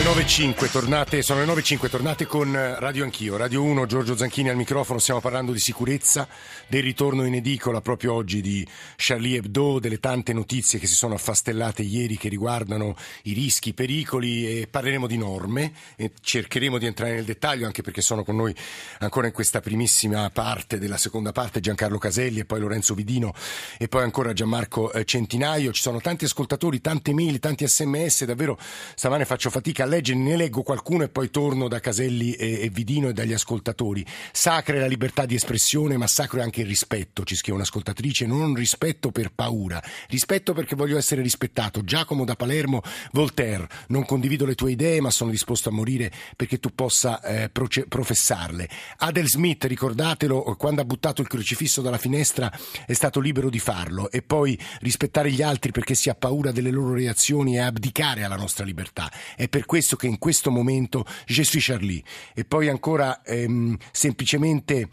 Le 9.05, tornate, sono le 9.05, tornate con Radio Anch'io, Radio 1, Giorgio Zanchini al microfono, stiamo parlando di sicurezza, del ritorno in edicola proprio oggi di Charlie Hebdo, delle tante notizie che si sono affastellate ieri che riguardano i rischi, i pericoli e parleremo di norme e cercheremo di entrare nel dettaglio anche perché sono con noi ancora in questa primissima parte della seconda parte Giancarlo Caselli e poi Lorenzo Vidino e poi ancora Gianmarco eh, Centinaio, ci sono tanti ascoltatori, tante mail, tanti sms, davvero stamane faccio fatica a leggere, ne leggo qualcuno e poi torno da Caselli e, e Vidino e dagli ascoltatori. Sacra è la libertà di espressione, ma sacro è anche il rispetto, ci scrive un'ascoltatrice, non rispetto per paura, rispetto perché voglio essere rispettato. Giacomo da Palermo, Voltaire, non condivido le tue idee, ma sono disposto a morire perché tu possa eh, proce- professarle. Adel Smith, ricordatelo, quando ha buttato il crocifisso dalla finestra è stato libero di farlo e poi rispettare gli altri perché si ha paura delle loro reazioni e abdicare alla nostra libertà. È per questo che in questo momento je suis Charlie. E poi ancora ehm, semplicemente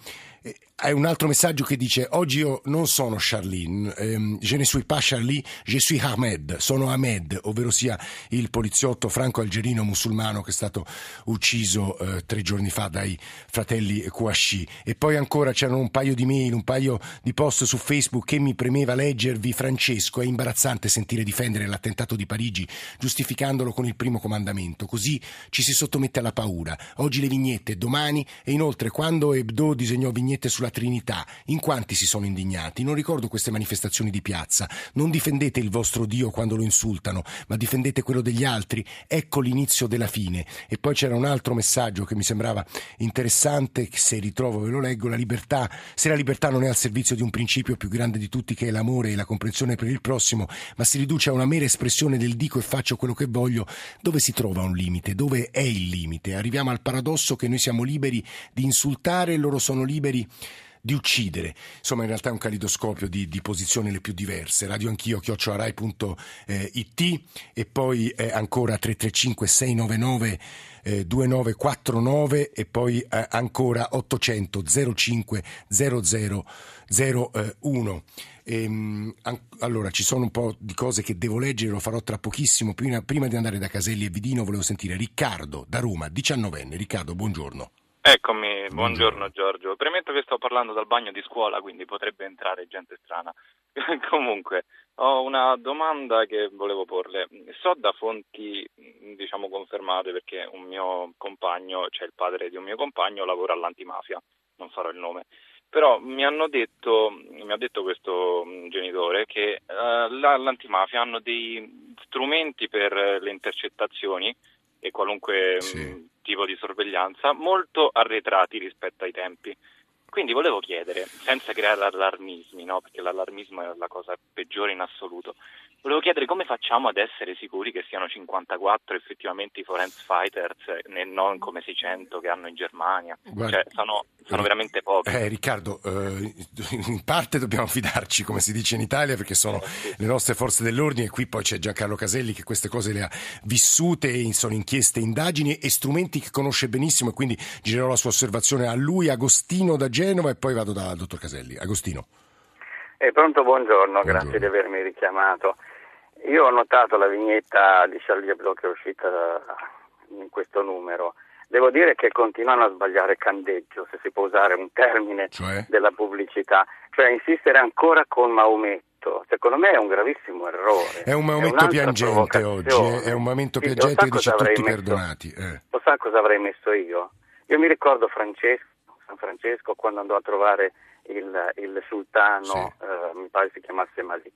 hai un altro messaggio che dice oggi io non sono Charlene, ehm, je ne suis pas Charlie, je suis Ahmed, sono Ahmed, ovvero sia il poliziotto franco-algerino musulmano che è stato ucciso eh, tre giorni fa dai fratelli Kouachi. E poi ancora c'erano un paio di mail, un paio di post su Facebook che mi premeva leggervi. Francesco, è imbarazzante sentire difendere l'attentato di Parigi giustificandolo con il primo comandamento, così ci si sottomette alla paura. Oggi le vignette, domani e inoltre quando Hebdo disegnò vignette sulla sulla Trinità, in quanti si sono indignati? Non ricordo queste manifestazioni di piazza. Non difendete il vostro Dio quando lo insultano, ma difendete quello degli altri. Ecco l'inizio della fine. E poi c'era un altro messaggio che mi sembrava interessante, se ritrovo ve lo leggo, la libertà, se la libertà non è al servizio di un principio più grande di tutti che è l'amore e la comprensione per il prossimo, ma si riduce a una mera espressione del dico e faccio quello che voglio, dove si trova un limite? Dove è il limite? Arriviamo al paradosso che noi siamo liberi di insultare e loro sono liberi di uccidere. Insomma, in realtà è un calidoscopio di, di posizioni le più diverse. Radio anch'io, chioccioarai.it e poi ancora 335 699 eh, 2949 e poi eh, ancora 800 05 0001. Ehm, allora, ci sono un po' di cose che devo leggere, lo farò tra pochissimo. Prima, prima di andare da Caselli e Vidino volevo sentire Riccardo da Roma, 19enne. Riccardo, buongiorno. Eccomi, buongiorno Giorgio. Premetto che sto parlando dal bagno di scuola, quindi potrebbe entrare gente strana. Comunque, ho una domanda che volevo porle. So da fonti, diciamo, confermate perché un mio compagno, cioè il padre di un mio compagno, lavora all'antimafia, non farò il nome. Però mi hanno detto, mi ha detto questo genitore che uh, l'antimafia hanno dei strumenti per le intercettazioni e qualunque sì. Tipo di sorveglianza molto arretrati rispetto ai tempi. Quindi volevo chiedere, senza creare allarmismi, no? perché l'allarmismo è la cosa peggiore in assoluto, volevo chiedere come facciamo ad essere sicuri che siano 54 effettivamente i forense fighters e non come 600 che hanno in Germania. Guarda, cioè, sono, sono veramente pochi. Eh, Riccardo, eh, in parte dobbiamo fidarci, come si dice in Italia, perché sono le nostre forze dell'ordine e qui poi c'è Giancarlo Caselli che queste cose le ha vissute, sono inchieste, indagini e strumenti che conosce benissimo e quindi girerò la sua osservazione a lui, Agostino da Genova e poi vado dal dottor Caselli. Agostino. Eh, pronto, buongiorno, buongiorno, grazie di avermi richiamato. Io ho notato la vignetta di Charlie Hebdo che è uscita in questo numero. Devo dire che continuano a sbagliare candeggio, se si può usare un termine cioè? della pubblicità, cioè insistere ancora con Maometto. Secondo me è un gravissimo errore. È un Maometto piangente oggi, eh? è un momento sì, piangente che dice tutti messo, perdonati. Eh. Lo sa cosa avrei messo io? Io mi ricordo Francesco, San Francesco quando andò a trovare il, il sultano, sì. eh, mi pare si chiamasse Malik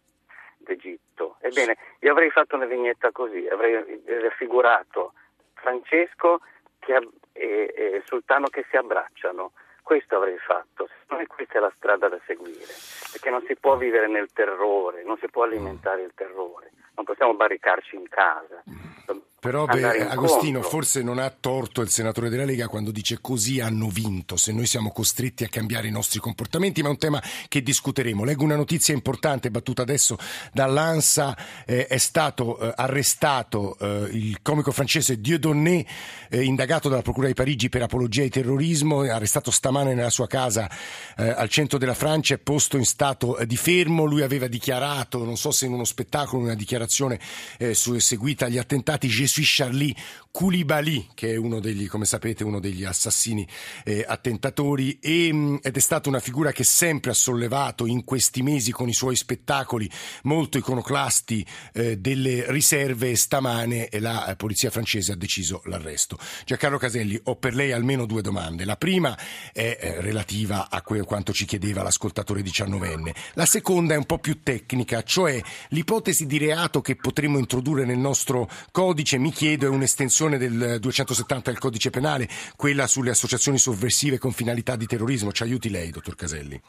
d'Egitto. Ebbene, io avrei fatto una vignetta così, avrei raffigurato Francesco che, e, e il sultano che si abbracciano. Questo avrei fatto, secondo me questa è la strada da seguire, perché non si può vivere nel terrore, non si può alimentare il terrore, non possiamo barricarci in casa, dobbiamo Però beh, Agostino forse non ha torto il senatore della Lega quando dice così hanno vinto, se noi siamo costretti a cambiare i nostri comportamenti, ma è un tema che discuteremo. Leggo una notizia importante battuta adesso dall'ANSA, eh, è stato eh, arrestato eh, il comico francese Dieudonné, eh, indagato dalla Procura di Parigi per apologia di terrorismo, arrestato stamane nella sua casa eh, al centro della Francia, è posto in stato di fermo, lui aveva dichiarato, non so se in uno spettacolo, in una dichiarazione eh, seguita agli attentati, suis Charlie Koulibaly, che è uno degli, come sapete, uno degli assassini eh, attentatori e, mm, ed è stata una figura che sempre ha sollevato in questi mesi con i suoi spettacoli molto iconoclasti eh, delle riserve stamane la eh, polizia francese ha deciso l'arresto. Giancarlo Caselli, ho per lei almeno due domande. La prima è eh, relativa a que- quanto ci chiedeva l'ascoltatore diciannovenne. La seconda è un po' più tecnica, cioè l'ipotesi di reato che potremmo introdurre nel nostro codice mi chiedo, è un'estensione del 270 del codice penale, quella sulle associazioni sovversive con finalità di terrorismo. Ci aiuti lei, dottor Caselli?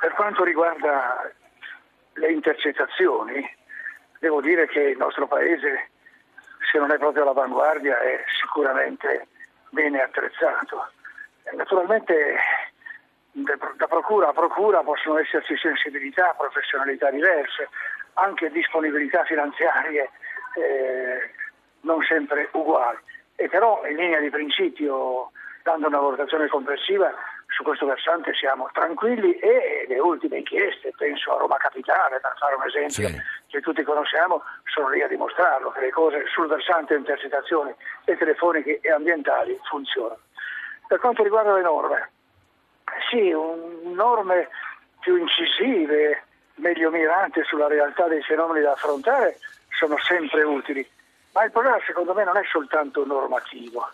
Per quanto riguarda le intercettazioni, devo dire che il nostro Paese, se non è proprio all'avanguardia, è sicuramente bene attrezzato. Naturalmente da procura a procura possono esserci sensibilità, professionalità diverse, anche disponibilità finanziarie eh, non sempre uguali. E però in linea di principio, dando una valutazione complessiva, su questo versante siamo tranquilli e le ultime inchieste, penso a Roma Capitale, per fare un esempio sì. che tutti conosciamo, sono lì a dimostrarlo, che le cose sul versante intercettazioni e telefoniche e ambientali funzionano. Per quanto riguarda le norme, sì, un, norme più incisive, meglio miranti sulla realtà dei fenomeni da affrontare sono sempre utili, ma il problema secondo me non è soltanto normativo,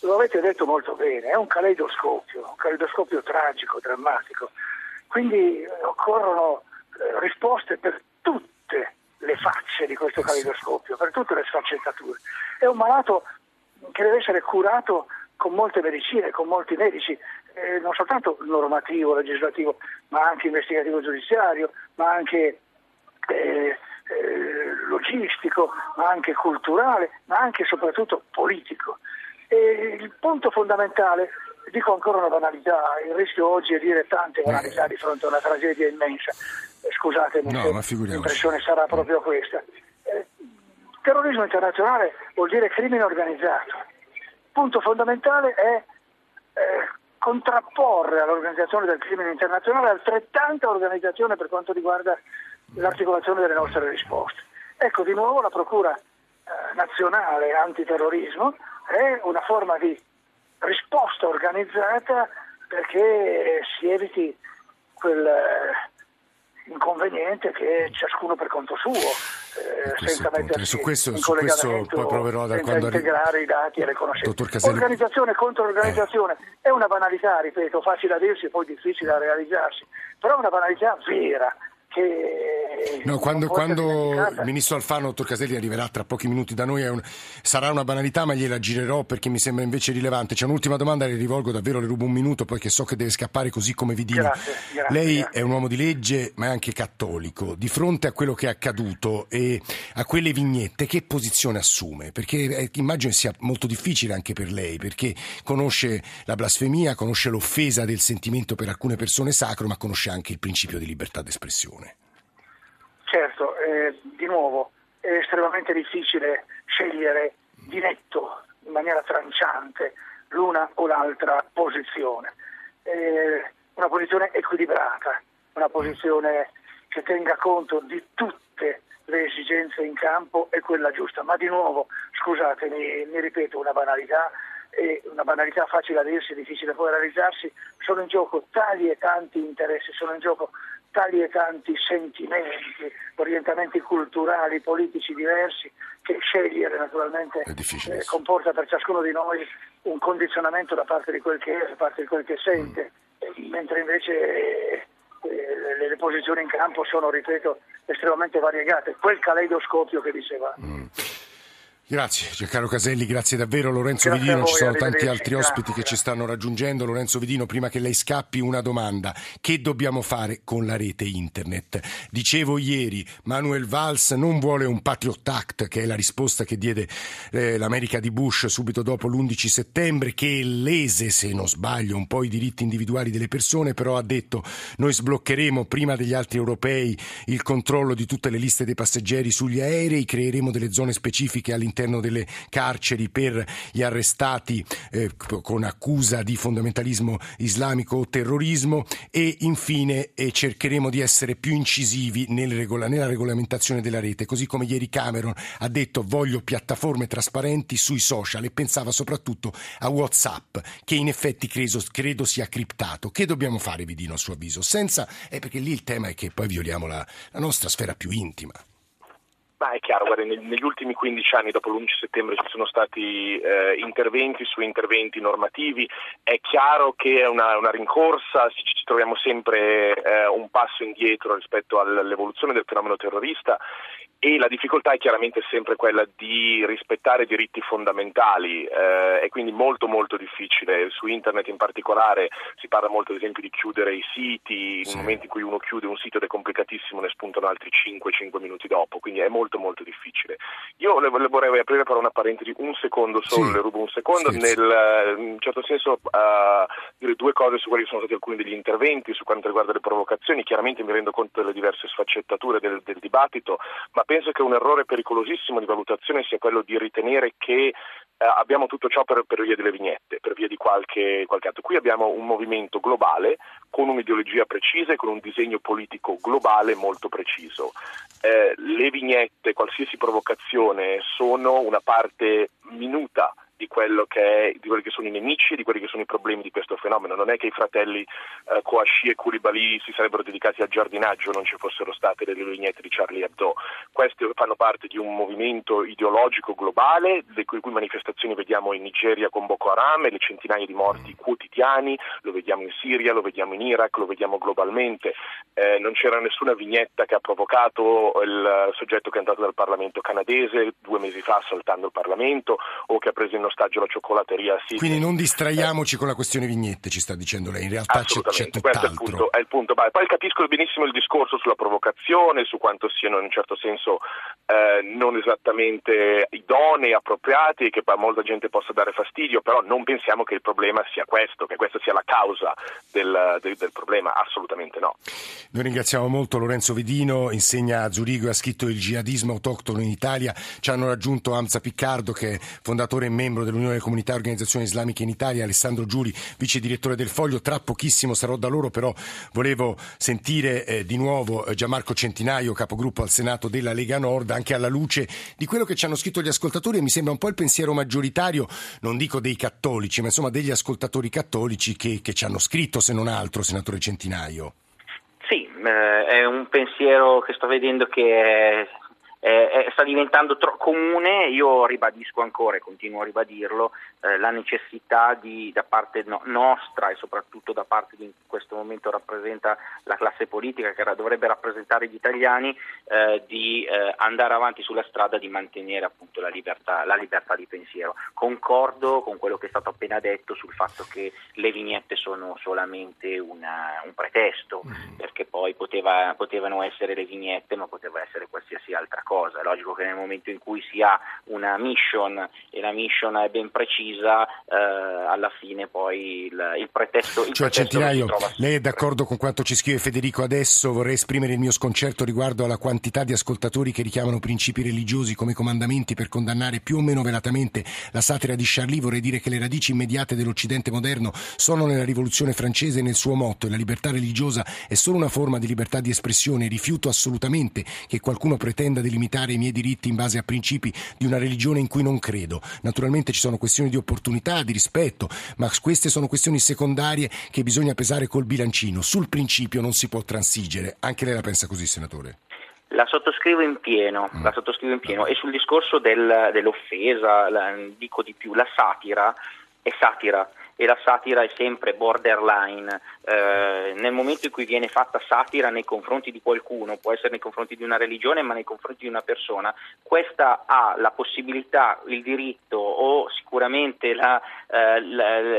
lo avete detto molto bene, è un caleidoscopio, un caleidoscopio tragico, drammatico, quindi eh, occorrono eh, risposte per tutte le facce di questo caleidoscopio, per tutte le sfaccettature. È un malato che deve essere curato con molte medicine, con molti medici, eh, non soltanto normativo, legislativo, ma anche investigativo giudiziario, ma anche eh, eh, logistico, ma anche culturale, ma anche e soprattutto politico. E il punto fondamentale, dico ancora una banalità, il rischio oggi è dire tante banalità di fronte a una tragedia immensa, eh, scusatemi no, se l'impressione sarà proprio questa. Eh, terrorismo internazionale vuol dire crimine organizzato. Il punto fondamentale è eh, contrapporre all'organizzazione del crimine internazionale altrettanta organizzazione per quanto riguarda l'articolazione delle nostre risposte. Ecco, di nuovo la Procura eh, nazionale antiterrorismo è una forma di risposta organizzata perché si eviti quel eh, inconveniente che ciascuno per conto suo eh, senza mettersi su questo, in su questo poi proverò da quando integrare i dati e le conoscenze. Organizzazione contro organizzazione eh. è una banalità, ripeto, facile a dirsi e poi difficile da realizzarsi, però è una banalità vera che no, quando, quando il ministro Alfano, dottor Caselli, arriverà tra pochi minuti da noi un, sarà una banalità ma gliela girerò perché mi sembra invece rilevante. C'è un'ultima domanda, le rivolgo davvero, le rubo un minuto poi che so che deve scappare così come vi dico. Lei grazie. è un uomo di legge ma è anche cattolico. Di fronte a quello che è accaduto e a quelle vignette che posizione assume? perché eh, immagino sia molto difficile anche per lei perché conosce la blasfemia conosce l'offesa del sentimento per alcune persone sacro ma conosce anche il principio di libertà d'espressione Certo, eh, di nuovo è estremamente difficile scegliere di netto, in maniera tranciante, l'una o l'altra posizione. Eh, una posizione equilibrata, una posizione che tenga conto di tutte le esigenze in campo è quella giusta. Ma di nuovo, scusatemi, mi ripeto una banalità, e una banalità facile a dirsi, difficile poi realizzarsi, sono in gioco tali e tanti interessi, sono in gioco tali e tanti sentimenti, orientamenti culturali, politici diversi, che scegliere naturalmente eh, comporta per ciascuno di noi un condizionamento da parte di quel che è, da parte di quel che sente, mm. mentre invece eh, le, le, posizioni in campo sono, ripeto, estremamente variegate. Quel caleidoscopio che diceva. Mm. Grazie Giancarlo Caselli, grazie davvero Lorenzo grazie Vidino, voi, ci sono tanti altri ospiti che ci stanno raggiungendo. Lorenzo Vidino, prima che lei scappi una domanda, che dobbiamo fare con la rete internet? Dicevo ieri, Manuel Valls non vuole un Patriot Act, che è la risposta che diede eh, l'America di Bush subito dopo l'11 settembre, che lese, se non sbaglio, un po' i diritti individuali delle persone, però ha detto noi sbloccheremo prima degli altri europei il controllo di tutte le liste dei passeggeri sugli aerei, creeremo delle zone specifiche all'interno all'interno delle carceri per gli arrestati eh, con accusa di fondamentalismo islamico o terrorismo e infine eh, cercheremo di essere più incisivi nel regola, nella regolamentazione della rete, così come ieri Cameron ha detto voglio piattaforme trasparenti sui social e pensava soprattutto a Whatsapp che in effetti credo, credo sia criptato. Che dobbiamo fare, Vidino, a suo avviso? Senza, eh, perché lì il tema è che poi violiamo la, la nostra sfera più intima. Ma è chiaro, guarda, negli ultimi 15 anni dopo l'11 settembre ci sono stati eh, interventi su interventi normativi, è chiaro che è una, una rincorsa, ci, troviamo sempre eh, un passo indietro rispetto all'evoluzione del fenomeno terrorista e la difficoltà è chiaramente sempre quella di rispettare diritti fondamentali, eh, è quindi molto molto difficile. Su internet in particolare si parla molto ad esempio di chiudere i siti, sì. nel momento in cui uno chiude un sito ed è complicatissimo ne spuntano altri 5-5 minuti dopo, quindi è molto molto difficile. Io le, le vorrei aprire per una parentesi un secondo solo, sì. le rubo un secondo, sì, nel in un certo senso uh, dire due cose su quelli che sono stati alcuni degli interventi, su quanto riguarda le provocazioni, chiaramente mi rendo conto delle diverse sfaccettature del, del dibattito, ma penso che un errore pericolosissimo di valutazione sia quello di ritenere che eh, abbiamo tutto ciò per, per, via delle vignette, per via di qualche, qualche altro. Qui abbiamo un movimento globale con un'ideologia precisa e con un disegno politico globale molto preciso. Eh, le vignette, qualsiasi provocazione, sono una parte minuta di, è, di, quelli che sono i nemici e di quelli che sono i problemi di questo fenomeno. Non è che i fratelli eh, Kouachi e Koulibaly si sarebbero dedicati al giardinaggio non ci fossero state le vignette di Charlie Hebdo. Questi fanno parte di un movimento ideologico globale, le cui, cui manifestazioni vediamo in Nigeria con Boko Haram e le centinaia di morti quotidiani, lo vediamo in Siria, lo vediamo in Iraq, lo vediamo globalmente. Eh, non c'era nessuna vignetta che ha provocato il soggetto che è entrato dal Parlamento canadese due mesi fa saltando il Parlamento o che ha preso in ostaggio la cioccolateria. Sì, Quindi non distraiamoci eh. con la questione vignette, ci sta dicendo lei, in realtà c'è, c'è tutt'altro. Questo è il punto. È il punto. Poi capisco benissimo il discorso sulla provocazione, su quanto siano in un certo senso eh, non esattamente idonei, appropriati che a molta gente possa dare fastidio, però non pensiamo che il problema sia questo, che questa sia la causa del, del, del problema, assolutamente no. Noi ringraziamo molto Lorenzo Vedino, insegna a Zurigo e ha scritto il jihadismo autoctono in Italia, ci hanno raggiunto Amza Piccardo che è fondatore e membro dell'Unione delle Comunità Organizzazioni Islamiche in Italia, Alessandro Giuli, vice direttore del Foglio, tra pochissimo sarò da loro, però volevo sentire eh, di nuovo eh, Gianmarco Centinaio, capogruppo al Senato della Lega Nord, anche alla luce di quello che ci hanno scritto gli ascoltatori e mi sembra un po' il pensiero maggioritario, non dico dei cattolici, ma insomma degli ascoltatori cattolici che, che ci hanno scritto, se non altro, senatore Centinaio. Sì, eh, è un pensiero che sto vedendo che è eh, sta diventando tro- comune, io ribadisco ancora e continuo a ribadirlo, eh, la necessità di, da parte no- nostra e soprattutto da parte di in questo momento rappresenta la classe politica che dovrebbe rappresentare gli italiani, eh, di eh, andare avanti sulla strada di mantenere appunto la libertà, la libertà, di pensiero. Concordo con quello che è stato appena detto sul fatto che le vignette sono solamente una, un pretesto, mm. perché poi poteva, potevano essere le vignette ma poteva essere qualsiasi altra cosa cosa. È logico che nel momento in cui si ha una mission e la mission è ben precisa, eh, alla fine poi il, il pretesto. Il cioè, pretesto Centinaio, lei è d'accordo con quanto ci scrive Federico adesso? Vorrei esprimere il mio sconcerto riguardo alla quantità di ascoltatori che richiamano principi religiosi come comandamenti per condannare più o meno velatamente la satira di Charlie. Vorrei dire che le radici immediate dell'Occidente moderno sono nella rivoluzione francese e nel suo motto e la libertà religiosa è solo una forma di libertà di espressione. Rifiuto assolutamente che qualcuno pretenda di limitare i miei diritti in base a principi di una religione in cui non credo. Naturalmente ci sono questioni di opportunità, di rispetto, ma queste sono questioni secondarie che bisogna pesare col bilancino. Sul principio non si può transigere. Anche lei la pensa così, senatore? La sottoscrivo in pieno, mm. la sottoscrivo in pieno. e sul discorso del, dell'offesa la, dico di più, la satira è satira e la satira è sempre borderline. Eh, nel momento in cui viene fatta satira nei confronti di qualcuno, può essere nei confronti di una religione, ma nei confronti di una persona, questa ha la possibilità, il diritto o sicuramente la, eh,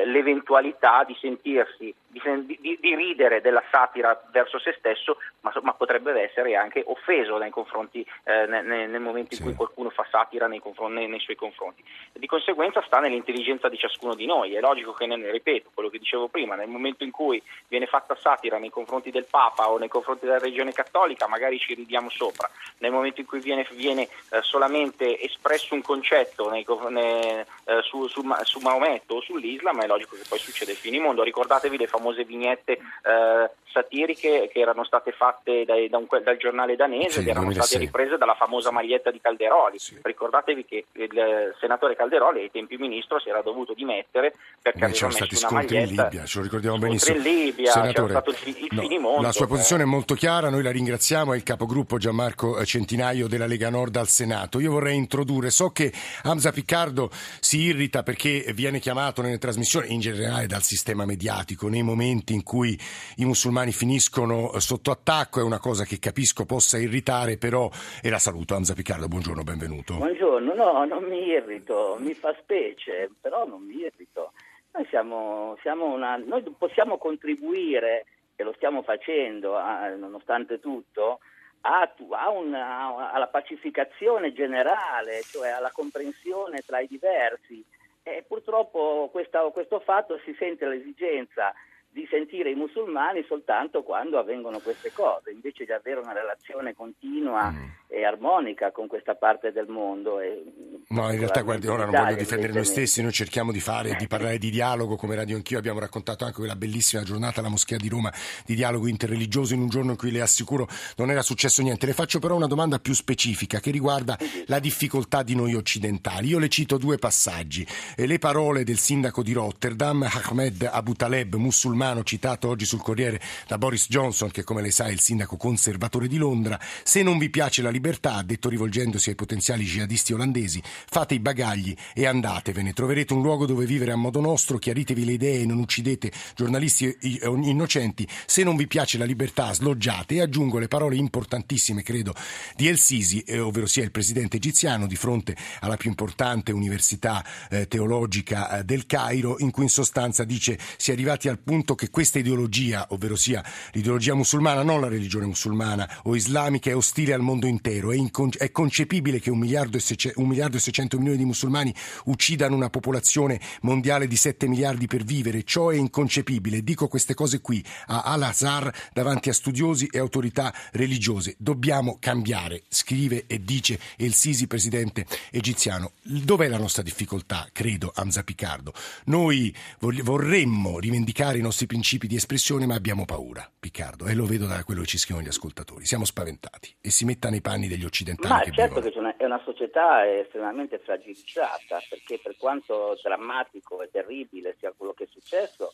l'eventualità di sentirsi di, di, di, ridere della satira verso se stesso, ma, ma potrebbe essere anche offeso nei, confronti, eh, nel, nel, momento in sì. cui qualcuno fa satira nei, nei, nei, suoi confronti. Di conseguenza sta nell'intelligenza di ciascuno di noi. È logico che, nel, ripeto, quello che dicevo prima, nel momento in cui viene fatta satira nei confronti del Papa o nei confronti della regione cattolica, magari ci ridiamo sopra. Nel momento in cui viene, viene eh, solamente espresso un concetto nei, eh, su, su, su Maometto o sull'Islam, è logico che poi succede il finimondo. Ricordatevi le famose famose vignette eh, satiriche che erano state fatte dai, da un, dal giornale danese ed erano 2006. state riprese dalla famosa maglietta di Calderoli. Sì. Ricordatevi che il senatore Calderoli ai tempi ministro si era dovuto dimettere perché Beh, aveva messo una maglietta in Libia, ce lo ricordiamo benissimo. in Libia, Senatore, il, il no, finimondo. La sua posizione è molto chiara, noi la ringraziamo, è il capogruppo Gianmarco Centinaio della Lega Nord al Senato. Io vorrei introdurre, so che Hamza Piccardo si irrita perché viene chiamato nelle trasmissioni, in generale dal sistema mediatico, nei momenti in cui i musulmani finiscono sotto attacco, è una cosa che capisco possa irritare, però e la saluto. Anza Piccardo, buongiorno, benvenuto. Buongiorno, no, non mi irrito, mi fa specie, però non mi irrito. Noi, siamo, siamo una, noi possiamo contribuire, e lo stiamo facendo a, nonostante tutto, a, a una, alla pacificazione generale, cioè alla comprensione tra i diversi. E purtroppo questa, questo fatto si sente l'esigenza di sentire i musulmani soltanto quando avvengono queste cose, invece di avere una relazione continua mm. E armonica con questa parte del mondo. E, no, in realtà guardi, ora non voglio difendere noi stessi, noi cerchiamo di fare, di parlare di dialogo, come Radio Anch'io abbiamo raccontato anche quella bellissima giornata alla Moschea di Roma di dialogo interreligioso in un giorno in cui le assicuro non era successo niente. Le faccio però una domanda più specifica che riguarda la difficoltà di noi occidentali. Io le cito due passaggi. Le parole del sindaco di Rotterdam, Ahmed Abu Taleb, musulmano, musulmano citato oggi sul Corriere da Boris Johnson, che come lei sa è il sindaco conservatore di Londra, se non vi piace la libertà, ha detto rivolgendosi ai potenziali jihadisti olandesi, fate i bagagli e andatevene, troverete un luogo dove vivere a modo nostro, chiaritevi le idee, non uccidete giornalisti innocenti, se non vi piace la libertà sloggiate e aggiungo le parole importantissime, credo, di El Sisi, eh, ovvero sia il presidente egiziano, di fronte alla più importante università eh, teologica eh, del Cairo, in cui in sostanza dice si è arrivati al punto che questa ideologia, ovvero sia l'ideologia musulmana, non la religione musulmana o islamica, è ostile al mondo intero. È, incon- è concepibile che un miliardo, e sece- un miliardo e 600 milioni di musulmani uccidano una popolazione mondiale di 7 miliardi per vivere. Ciò è inconcepibile. Dico queste cose qui a Al-Azhar davanti a studiosi e autorità religiose. Dobbiamo cambiare, scrive e dice El Sisi, presidente egiziano. Dov'è la nostra difficoltà, credo, Hamza Picardo? Noi vorremmo rivendicare i nostri principi di espressione, ma abbiamo paura, Piccardo, e lo vedo da quello che ci scrivono gli ascoltatori. Siamo spaventati e si metta nei panni degli occidentali. Ma che certo vivono. che una, è una società estremamente fragilizzata, perché per quanto drammatico e terribile sia quello che è successo,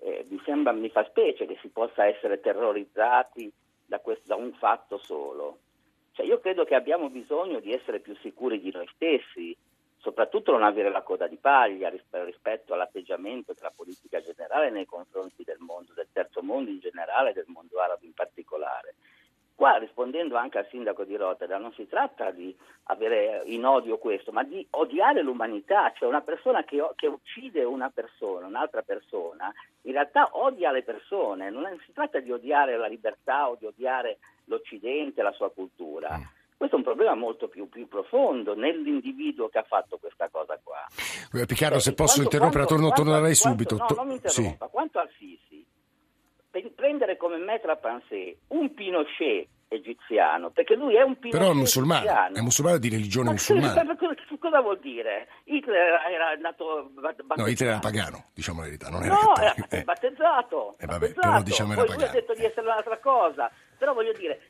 eh, mi, sembra, mi fa specie che si possa essere terrorizzati da, questo, da un fatto solo. Cioè, io credo che abbiamo bisogno di essere più sicuri di noi stessi, soprattutto non avere la coda di paglia rispetto all'atteggiamento della politica generale nei confronti del mondo, del terzo mondo in generale e del mondo arabo in particolare. Qua rispondendo anche al sindaco di Rotterdam, non si tratta di avere in odio questo, ma di odiare l'umanità, cioè una persona che, che uccide una persona, un'altra persona, in realtà odia le persone, non si tratta di odiare la libertà o di odiare l'Occidente, la sua cultura. Mm. Questo è un problema molto più, più, profondo nell'individuo che ha fatto questa cosa qua. Eh, Piccardo, se posso quanto, interrompere, quanto, torno, torno da lei subito. no, non mi interrompa. Quanto Sisi, prendere come maître à penser un Pinochet egiziano, perché lui è un Pinochet Però è musulmano, egiziano. è musulmano di religione Ma musulmana. Cosa vuol dire? Hitler era nato battezzato. No, Hitler era pagano, diciamo la verità, non era No, era battezzato. Eh, vabbè, però diciamo era Poi pagano. lui ha detto di essere un'altra cosa. Però voglio dire,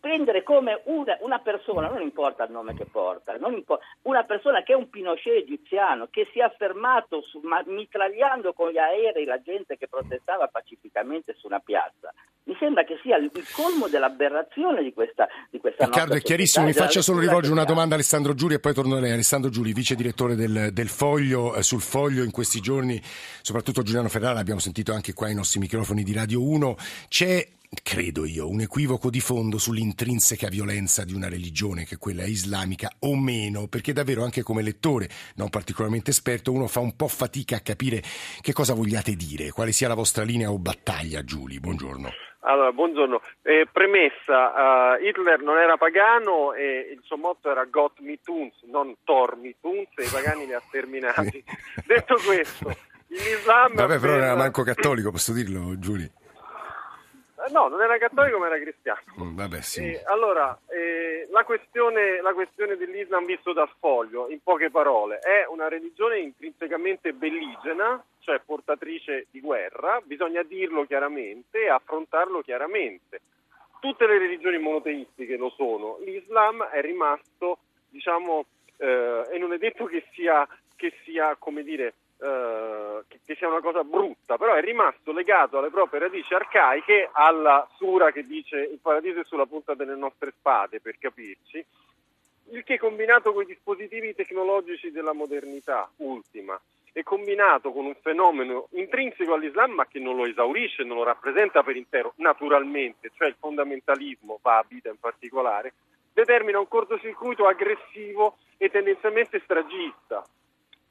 prendere come una, una, persona, non importa il nome che porta, importa, una persona che è un Pinochet egiziano, che si è affermato su, ma, mitragliando con gli aerei la gente che protestava pacificamente su una piazza, mi sembra che sia il, il colmo dell'aberrazione di questa, di questa Riccardo, è chiarissimo, mi faccia solo rivolgere una domanda a Alessandro Giuri e poi torno a lei. Alessandro Giuri, vice direttore del, del Foglio, eh, sul Foglio in questi giorni, soprattutto Giuliano Ferrara, l'abbiamo sentito anche qua ai nostri microfoni di Radio 1, c'è credo io, un equivoco di fondo sull'intrinseca violenza di una religione che è quella islamica o meno, perché davvero anche come lettore, non particolarmente esperto, uno fa un po' fatica a capire che cosa vogliate dire, quale sia la vostra linea o battaglia, Giuli. Buongiorno. Allora, buongiorno. Eh, premessa, uh, Hitler non era pagano e il suo motto era Gott mit uns, non Thor mit uns e i pagani li ha terminati. Detto questo, l'Islam... Vabbè, però non era manco cattolico, posso dirlo, Giuli? No, non era cattolico ma era cristiano. Mm, vabbè, sì. eh, allora, eh, la, questione, la, questione, dell'Islam visto da sfoglio, in poche parole, è una religione intrinsecamente belligena, cioè portatrice di guerra, bisogna dirlo chiaramente e affrontarlo chiaramente. Tutte le religioni monoteistiche lo sono, l'Islam è rimasto, diciamo, eh, e non è detto che sia, che sia come dire, eh, che, sia una cosa brutta, però è rimasto legato alle proprie radici arcaiche, alla sura che dice il paradiso è sulla punta delle nostre spade, per capirci, il che combinato con i dispositivi tecnologici della modernità ultima e combinato con un fenomeno intrinseco all'Islam ma che non lo esaurisce, non lo rappresenta per intero, naturalmente, cioè il fondamentalismo, Babida in particolare, determina un cortocircuito aggressivo e tendenzialmente stragista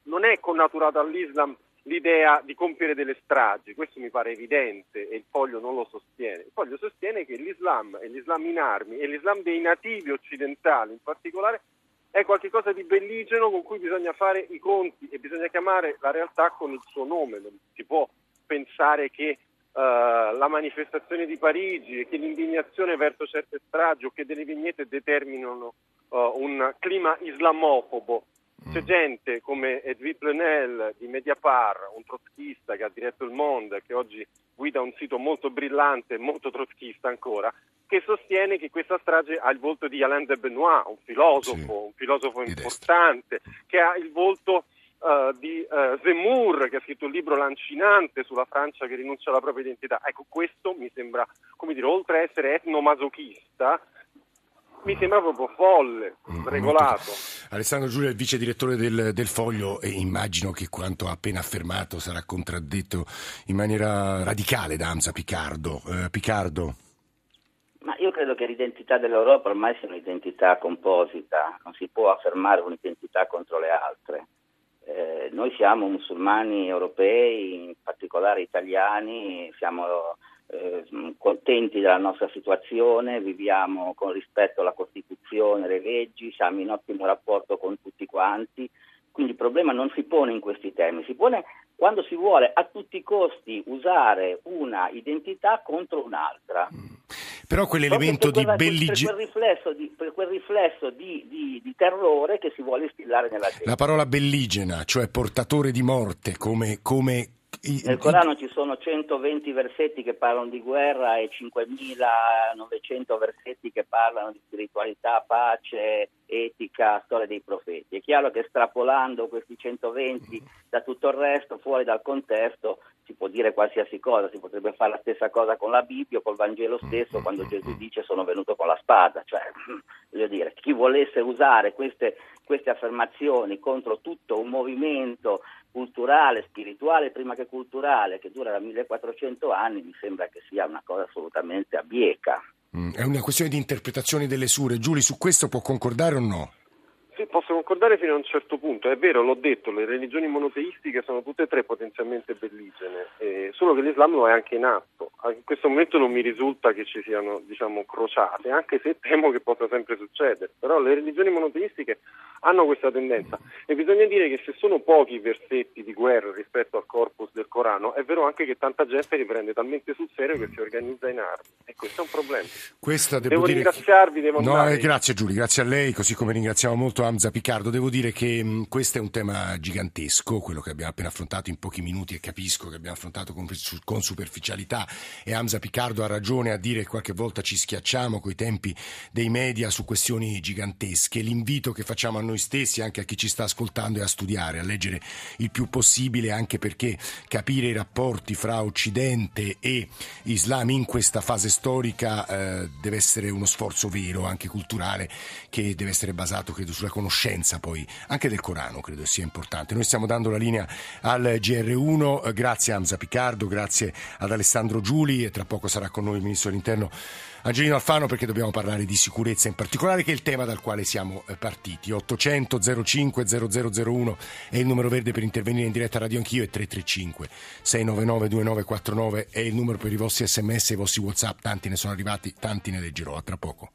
non è connaturata all'Islam l'idea di compiere delle stragi, questo mi pare evidente e il foglio non lo sostiene. Il foglio sostiene che l'Islam e l'Islam in armi e l'Islam dei nativi occidentali in particolare è qualcosa di belligeno con cui bisogna fare i conti e bisogna chiamare la realtà con il suo nome. Non si può pensare che uh, la manifestazione di Parigi e che l'indignazione verso certe stragi o che delle vignette determinano uh, un clima islamofobo c'è mm. gente come Edwin Plenel di Mediapart, un trotschista che ha diretto il Monde, che oggi guida un sito molto brillante, molto trotschista ancora, che sostiene che questa strage ha il volto di Alain de Benoit, un filosofo, sì, un filosofo importante, che ha il volto uh, di uh, Zemmour, che ha scritto un libro lancinante sulla Francia che rinuncia alla propria identità. Ecco, questo mi sembra, come dire, oltre a essere etnomasochista, mi sembra proprio folle, mm, regolato. Alessandro Giulio è il vice direttore del, del, Foglio e immagino che quanto ha appena affermato sarà contraddetto in maniera radicale da Amza Picardo. Eh, Picardo. Ma io credo che l'identità dell'Europa ormai sia un'identità composita, non si può affermare un'identità contro le altre. Eh, noi siamo musulmani europei, in particolare italiani, siamo eh, contenti della nostra situazione, viviamo con rispetto alla Costituzione, le leggi, siamo in ottimo rapporto con tutti quanti, quindi il problema non si pone in questi termini, si pone quando si vuole a tutti i costi usare una identità contro un'altra. Mm. Però quell'elemento di belligeranza... Per quel riflesso, di, per quel riflesso di, di, di, terrore che si vuole instillare nella gente. La parola belligena, cioè portatore di morte, come, come nel Corano ci sono 120 versetti che parlano di guerra e 5.900 versetti che parlano di spiritualità, pace, etica, storia dei profeti. È chiaro che estrapolando questi 120 da tutto il resto, fuori dal contesto, si può dire qualsiasi cosa, si potrebbe fare la stessa cosa con la Bibbia o col Vangelo stesso quando Gesù dice sono venuto con la spada. Cioè, voglio dire, chi volesse usare queste, queste affermazioni contro tutto un movimento culturale, spirituale prima che culturale, che dura da 1400 anni, mi sembra che sia una cosa assolutamente abieca. Mm, è una questione di interpretazione delle sure. Giuli, su questo può concordare o no? Sì, posso concordare fino a un certo punto, è vero, l'ho detto, le religioni monoteistiche sono tutte e tre potenzialmente belligene, eh, solo che l'Islam lo è anche in atto. In questo momento non mi risulta che ci siano diciamo, crociate, anche se temo che possa sempre succedere, però le religioni monoteistiche hanno questa tendenza e bisogna dire che se sono pochi versetti di guerra rispetto al corpus del Corano, è vero anche che tanta gente li prende talmente sul serio che si organizza in armi e questo è un problema. Questa, devo, devo dire... ringraziarvi, devo no, eh, grazie Giulio, grazie a lei, così come ringraziamo molto Hamza Picard Piccardo, devo dire che mh, questo è un tema gigantesco, quello che abbiamo appena affrontato in pochi minuti e capisco che abbiamo affrontato con, con superficialità e Hamza Piccardo ha ragione a dire che qualche volta ci schiacciamo coi tempi dei media su questioni gigantesche. L'invito che facciamo a noi stessi, anche a chi ci sta ascoltando, è a studiare, a leggere il più possibile, anche perché capire i rapporti fra Occidente e Islam in questa fase storica eh, deve essere uno sforzo vero, anche culturale, che deve essere basato, credo, sulla conoscenza poi anche del Corano, credo sia importante. Noi stiamo dando la linea al GR1, eh, grazie a Hamza Picardo, grazie ad Alessandro Giuli e tra poco sarà con noi il Ministro dell'Interno Angelino Alfano perché dobbiamo parlare di sicurezza in particolare che è il tema dal quale siamo eh, partiti. 800 05 0001 è il numero verde per intervenire in diretta radio anch'io e 335 699 2949 è il numero per i vostri sms e i vostri whatsapp, tanti ne sono arrivati, tanti ne leggerò a tra poco.